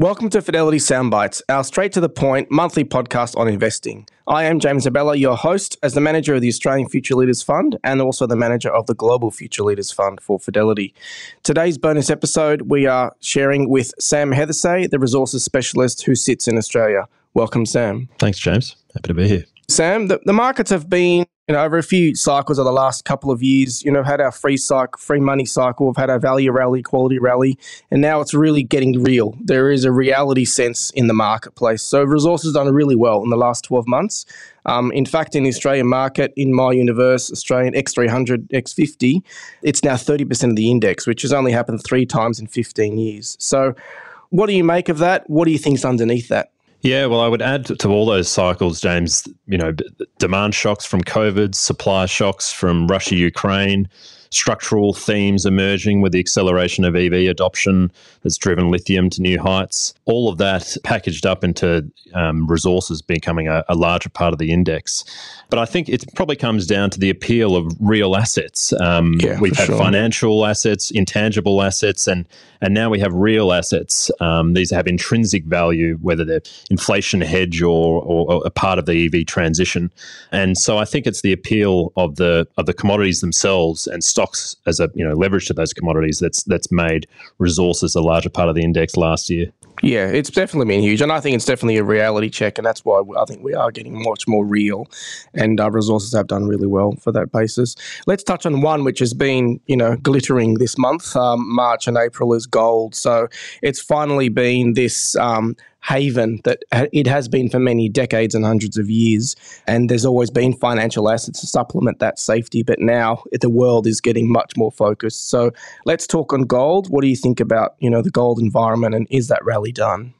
Welcome to Fidelity Soundbites, our straight to the point monthly podcast on investing. I am James Abela, your host, as the manager of the Australian Future Leaders Fund and also the manager of the Global Future Leaders Fund for Fidelity. Today's bonus episode, we are sharing with Sam Heithersay, the resources specialist who sits in Australia. Welcome, Sam. Thanks, James. Happy to be here. Sam, the, the markets have been you know, over a few cycles of the last couple of years, you know, had our free cycle, free money cycle, we've had our value rally, quality rally, and now it's really getting real. There is a reality sense in the marketplace. So resources done really well in the last 12 months. Um, in fact, in the Australian market, in my universe, Australian X300, X50, it's now 30% of the index, which has only happened three times in 15 years. So what do you make of that? What do you think's underneath that? Yeah, well, I would add to all those cycles, James, you know, demand shocks from COVID, supply shocks from Russia, Ukraine, structural themes emerging with the acceleration of EV adoption that's driven lithium to new heights. All of that packaged up into um, resources becoming a, a, larger part of the index. But I think it probably comes down to the appeal of real assets. Um, yeah, we've had sure. financial assets, intangible assets, and and now we have real assets. Um, these have intrinsic value, whether they're inflation hedge or, or, or, a part of the EV transition. And so I think it's the appeal of the of the commodities themselves and stocks as a you know leverage to those commodities that's that's made resources a larger part of the index last year. Yeah, it's definitely been huge, and I think it's definitely a reality check, and that's why I think we are getting much more real, and our resources have done really well for that basis. Let's touch on one which has been, you know, glittering this month. Um, March and April is gold, so it's finally been this um, haven that it has been for many decades and hundreds of years. And there's always been financial assets to supplement that safety. But now the world is getting much more focused. So let's talk on gold. What do you think about, you know, the gold environment and is that rally done?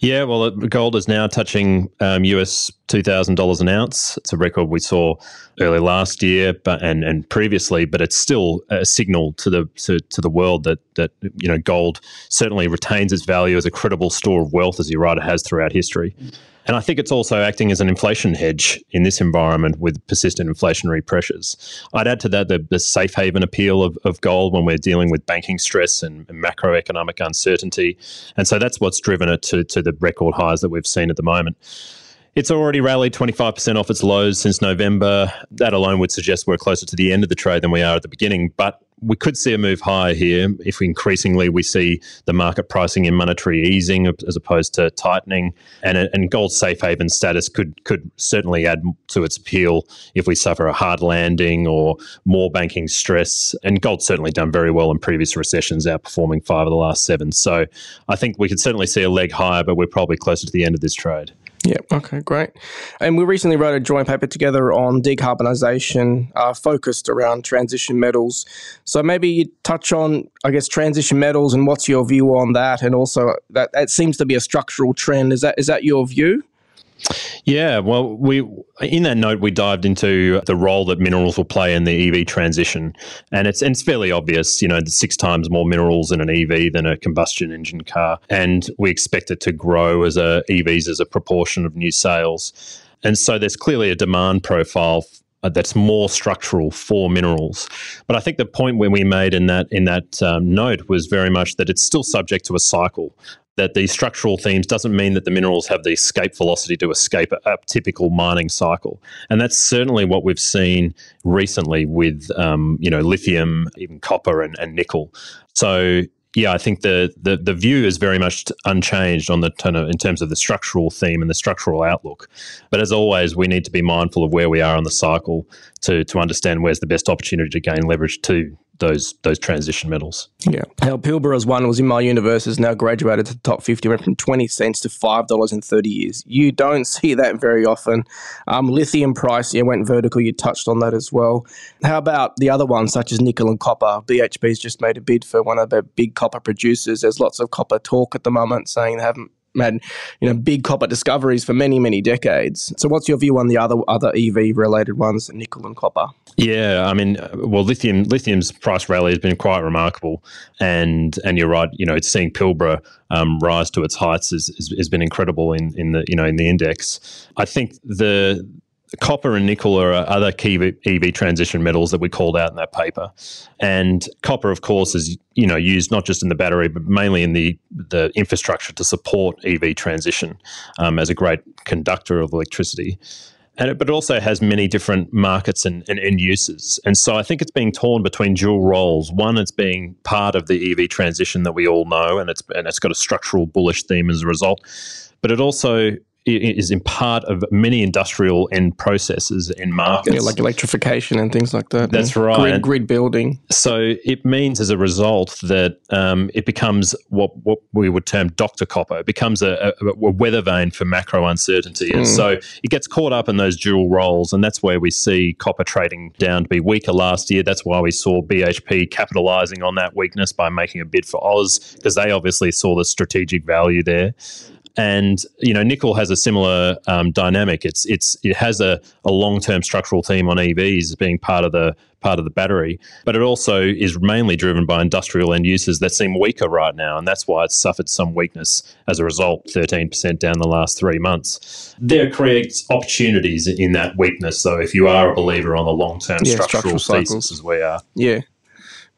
Yeah, well, gold is now touching um, US two thousand dollars an ounce. It's a record we saw early last year, but and and previously, but it's still a signal to the to, to the world that that you know gold certainly retains its value as a credible store of wealth, as you right, it has throughout history. And I think it's also acting as an inflation hedge in this environment with persistent inflationary pressures. I'd add to that the, the safe haven appeal of, of gold when we're dealing with banking stress and, and macroeconomic uncertainty. And so that's what's driven it to, to the record highs that we've seen at the moment. It's already rallied 25% off its lows since November. That alone would suggest we're closer to the end of the trade than we are at the beginning. But we could see a move higher here if increasingly we see the market pricing in monetary easing as opposed to tightening, and and gold safe haven status could could certainly add to its appeal if we suffer a hard landing or more banking stress. And gold's certainly done very well in previous recessions, outperforming five of the last seven. So I think we could certainly see a leg higher, but we're probably closer to the end of this trade. Yeah. Okay. Great. And we recently wrote a joint paper together on decarbonisation, uh, focused around transition metals. So maybe you touch on, I guess, transition metals and what's your view on that, and also that that seems to be a structural trend. Is that is that your view? Yeah, well, we in that note we dived into the role that minerals will play in the EV transition, and it's and it's fairly obvious. You know, six times more minerals in an EV than a combustion engine car, and we expect it to grow as a EVs as a proportion of new sales, and so there's clearly a demand profile uh, that's more structural for minerals. But I think the point when we made in that in that um, note was very much that it's still subject to a cycle that these structural themes doesn't mean that the minerals have the escape velocity to escape a, a typical mining cycle. And that's certainly what we've seen recently with, um, you know, lithium, even copper and, and nickel. So yeah, I think the, the, the view is very much unchanged on the in terms of the structural theme and the structural outlook. But as always, we need to be mindful of where we are on the cycle to to understand where's the best opportunity to gain leverage to those those transition metals. Yeah. Now Pilbara's one was in my universe has now graduated to the top 50, went from 20 cents to $5 in 30 years. You don't see that very often. Um, lithium price, yeah, went vertical. You touched on that as well. How about the other ones, such as nickel and copper? BHP's just made a bid for one of their big copper producers. There's lots of copper talk at the moment saying they haven't had you know big copper discoveries for many many decades. So what's your view on the other other EV related ones, nickel and copper? Yeah, I mean, well, lithium lithium's price rally has been quite remarkable, and and you're right. You know, it's seeing Pilbara um, rise to its heights has, has been incredible in in the you know in the index. I think the copper and nickel are other key EV transition metals that we called out in that paper. And copper, of course, is you know used not just in the battery, but mainly in the the infrastructure to support EV transition um, as a great conductor of electricity. And it, but it also has many different markets and, and end uses. And so I think it's being torn between dual roles. One, it's being part of the EV transition that we all know, and it's and it's got a structural bullish theme as a result. But it also is in part of many industrial end processes and markets. Yeah, like electrification and things like that. That's right. Grid, grid, building. So it means as a result that um, it becomes what, what we would term doctor copper. It becomes a, a, a weather vane for macro uncertainty. And mm. so it gets caught up in those dual roles. And that's where we see copper trading down to be weaker last year. That's why we saw BHP capitalizing on that weakness by making a bid for Oz, because they obviously saw the strategic value there and you know nickel has a similar um, dynamic. It's it's it has a, a long term structural theme on EVs being part of the part of the battery, but it also is mainly driven by industrial end uses that seem weaker right now, and that's why it's suffered some weakness as a result. Thirteen percent down the last three months. There creates opportunities in that weakness, though. If you are a believer on the long term yeah, structural, structural thesis, as we are, yeah.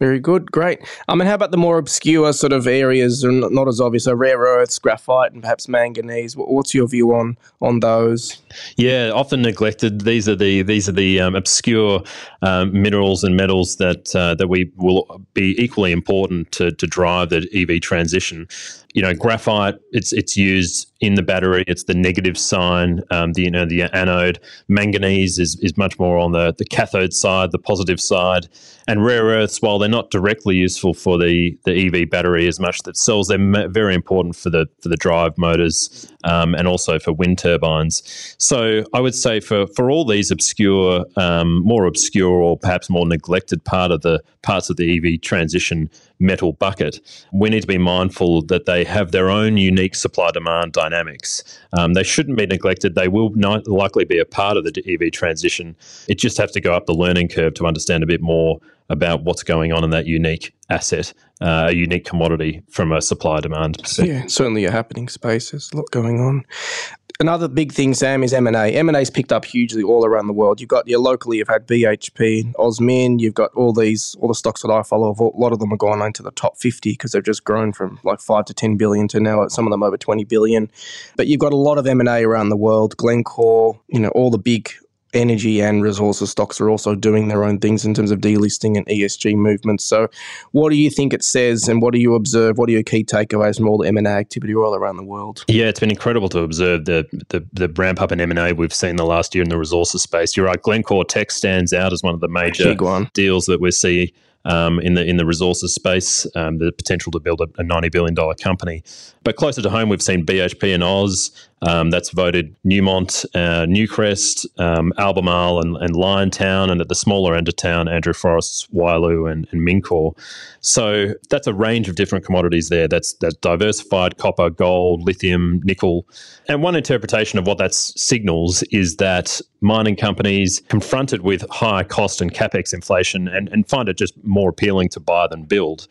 Very good, great. I mean, how about the more obscure sort of areas, and not as obvious, so rare earths, graphite, and perhaps manganese? What's your view on on those? Yeah, often neglected. These are the these are the um, obscure um, minerals and metals that uh, that we will be equally important to to drive the EV transition you know, graphite, it's it's used in the battery. It's the negative sign, um, the you know the anode. Manganese is, is much more on the, the cathode side, the positive side. And rare earths, while they're not directly useful for the, the EV battery as much that cells, they're very important for the for the drive motors um, and also for wind turbines. So I would say for for all these obscure, um, more obscure or perhaps more neglected part of the parts of the EV transition metal bucket, we need to be mindful that they have their own unique supply demand dynamics. Um, they shouldn't be neglected. They will not likely be a part of the EV transition. It just has to go up the learning curve to understand a bit more about what's going on in that unique asset, uh, a unique commodity from a supply demand perspective. Yeah, certainly a happening space. There's a lot going on. Another big thing, Sam, is M&A. M&A's picked up hugely all around the world. You've got, yeah, locally, you've had BHP, Oz Min, you've got all these, all the stocks that I follow, a lot of them are going into the top 50 because they've just grown from like 5 to 10 billion to now some of them over 20 billion. But you've got a lot of M&A around the world, Glencore, you know, all the big energy and resources stocks are also doing their own things in terms of delisting and ESG movements. So, what do you think it says, and what do you observe? What are your key takeaways from all the M and A activity all around the world? Yeah, it's been incredible to observe the the, the ramp up in M and A we've seen the last year in the resources space. You're right, Glencore Teck stands out as one of the major deals that we see um, in the in the resources space, um, the potential to build a, a ninety billion dollar company. But closer to home, we've seen BHP and Oz. Um, that's voted Newmont, uh, Newcrest, um, Albemarle, and, and Liontown, and at the smaller end of town, Andrew Forrest's Wyloo and, and Mincor. So that's a range of different commodities there. That's that's diversified copper, gold, lithium, nickel. And one interpretation of what that signals is that mining companies confronted with high cost and capex inflation and, and find it just more appealing to buy than build.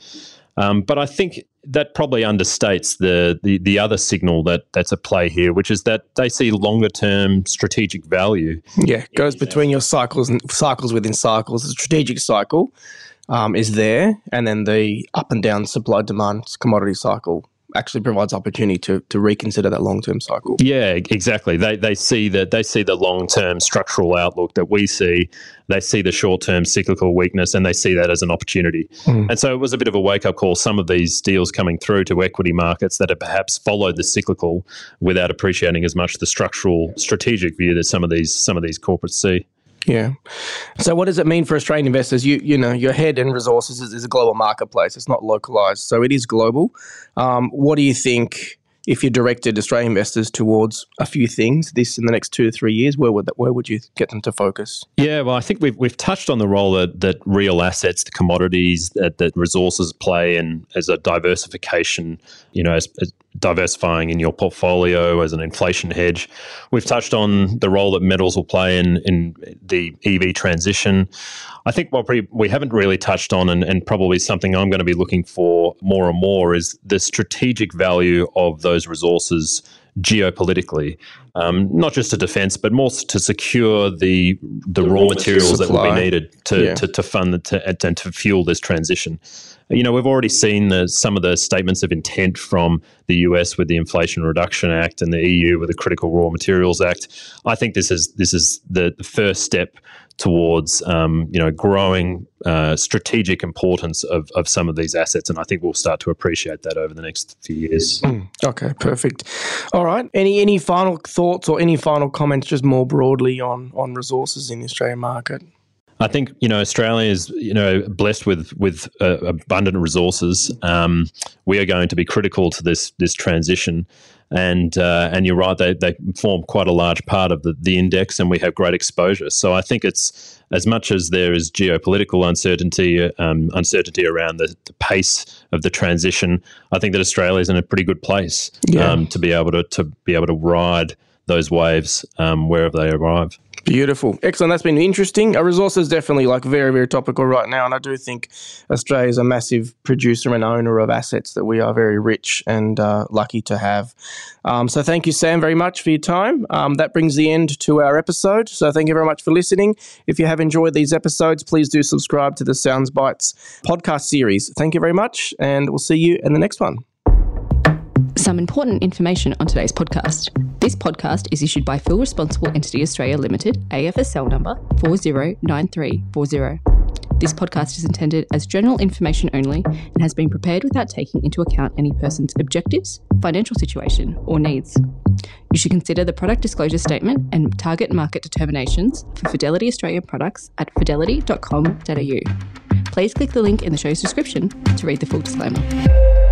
Um, but I think that probably understates the, the, the other signal that that's at play here, which is that they see longer term strategic value. Yeah, it goes between your cycles and cycles within cycles. The strategic cycle um, is there, and then the up and down supply demand commodity cycle actually provides opportunity to to reconsider that long term cycle. Yeah, exactly. They they see that they see the long term structural outlook that we see. They see the short term cyclical weakness, and they see that as an opportunity. Mm. And so it was a bit of a wake up call. Some of these deals coming through to equity markets that have perhaps followed the cyclical without appreciating as much the structural strategic view that some of these some of these corporates see. Yeah. So, what does it mean for Australian investors? You, you know, your head and resources is, is a global marketplace. It's not localized, so it is global. Um, what do you think if you directed Australian investors towards a few things this in the next two to three years, where would that, where would you get them to focus? Yeah, well, I think we've we've touched on the role that, that real assets, the commodities, that, that resources play, and as a diversification, you know, as, as diversifying in your portfolio as an inflation hedge. We've touched on the role that metals will play in, in the EV transition. I think what we, we haven't really touched on, and, and probably something I'm going to be looking for more and more, is the strategic value of those resources geopolitically, um, not just to defence, but more to secure the the, the raw materials supply. that will be needed to, yeah. to, to, fund the, to, and to fuel this transition. You know, we've already seen the, some of the statements of intent from the US with the Inflation Reduction Act and the EU with the Critical Raw Materials Act. I think this is this is the, the first step towards um, you know growing uh, strategic importance of, of some of these assets, and I think we'll start to appreciate that over the next few years. Mm, okay, perfect. All right. Any any final thoughts or any final comments, just more broadly on on resources in the Australian market? I think you know Australia is you know blessed with with uh, abundant resources. Um, we are going to be critical to this this transition, and uh, and you're right they they form quite a large part of the the index, and we have great exposure. So I think it's as much as there is geopolitical uncertainty um, uncertainty around the, the, pace of the transition. I think that Australia is in a pretty good place yeah. um, to be able to to be able to ride those waves um, wherever they arrive. Beautiful. Excellent. That's been interesting. Our resource is definitely like very, very topical right now. And I do think Australia is a massive producer and owner of assets that we are very rich and uh, lucky to have. Um, so thank you, Sam, very much for your time. Um, that brings the end to our episode. So thank you very much for listening. If you have enjoyed these episodes, please do subscribe to the Sounds Bites podcast series. Thank you very much. And we'll see you in the next one some important information on today's podcast. This podcast is issued by FIL Responsible Entity Australia Limited, AFSL number 409340. This podcast is intended as general information only and has been prepared without taking into account any person's objectives, financial situation, or needs. You should consider the product disclosure statement and target market determinations for Fidelity Australian products at fidelity.com.au. Please click the link in the show's description to read the full disclaimer.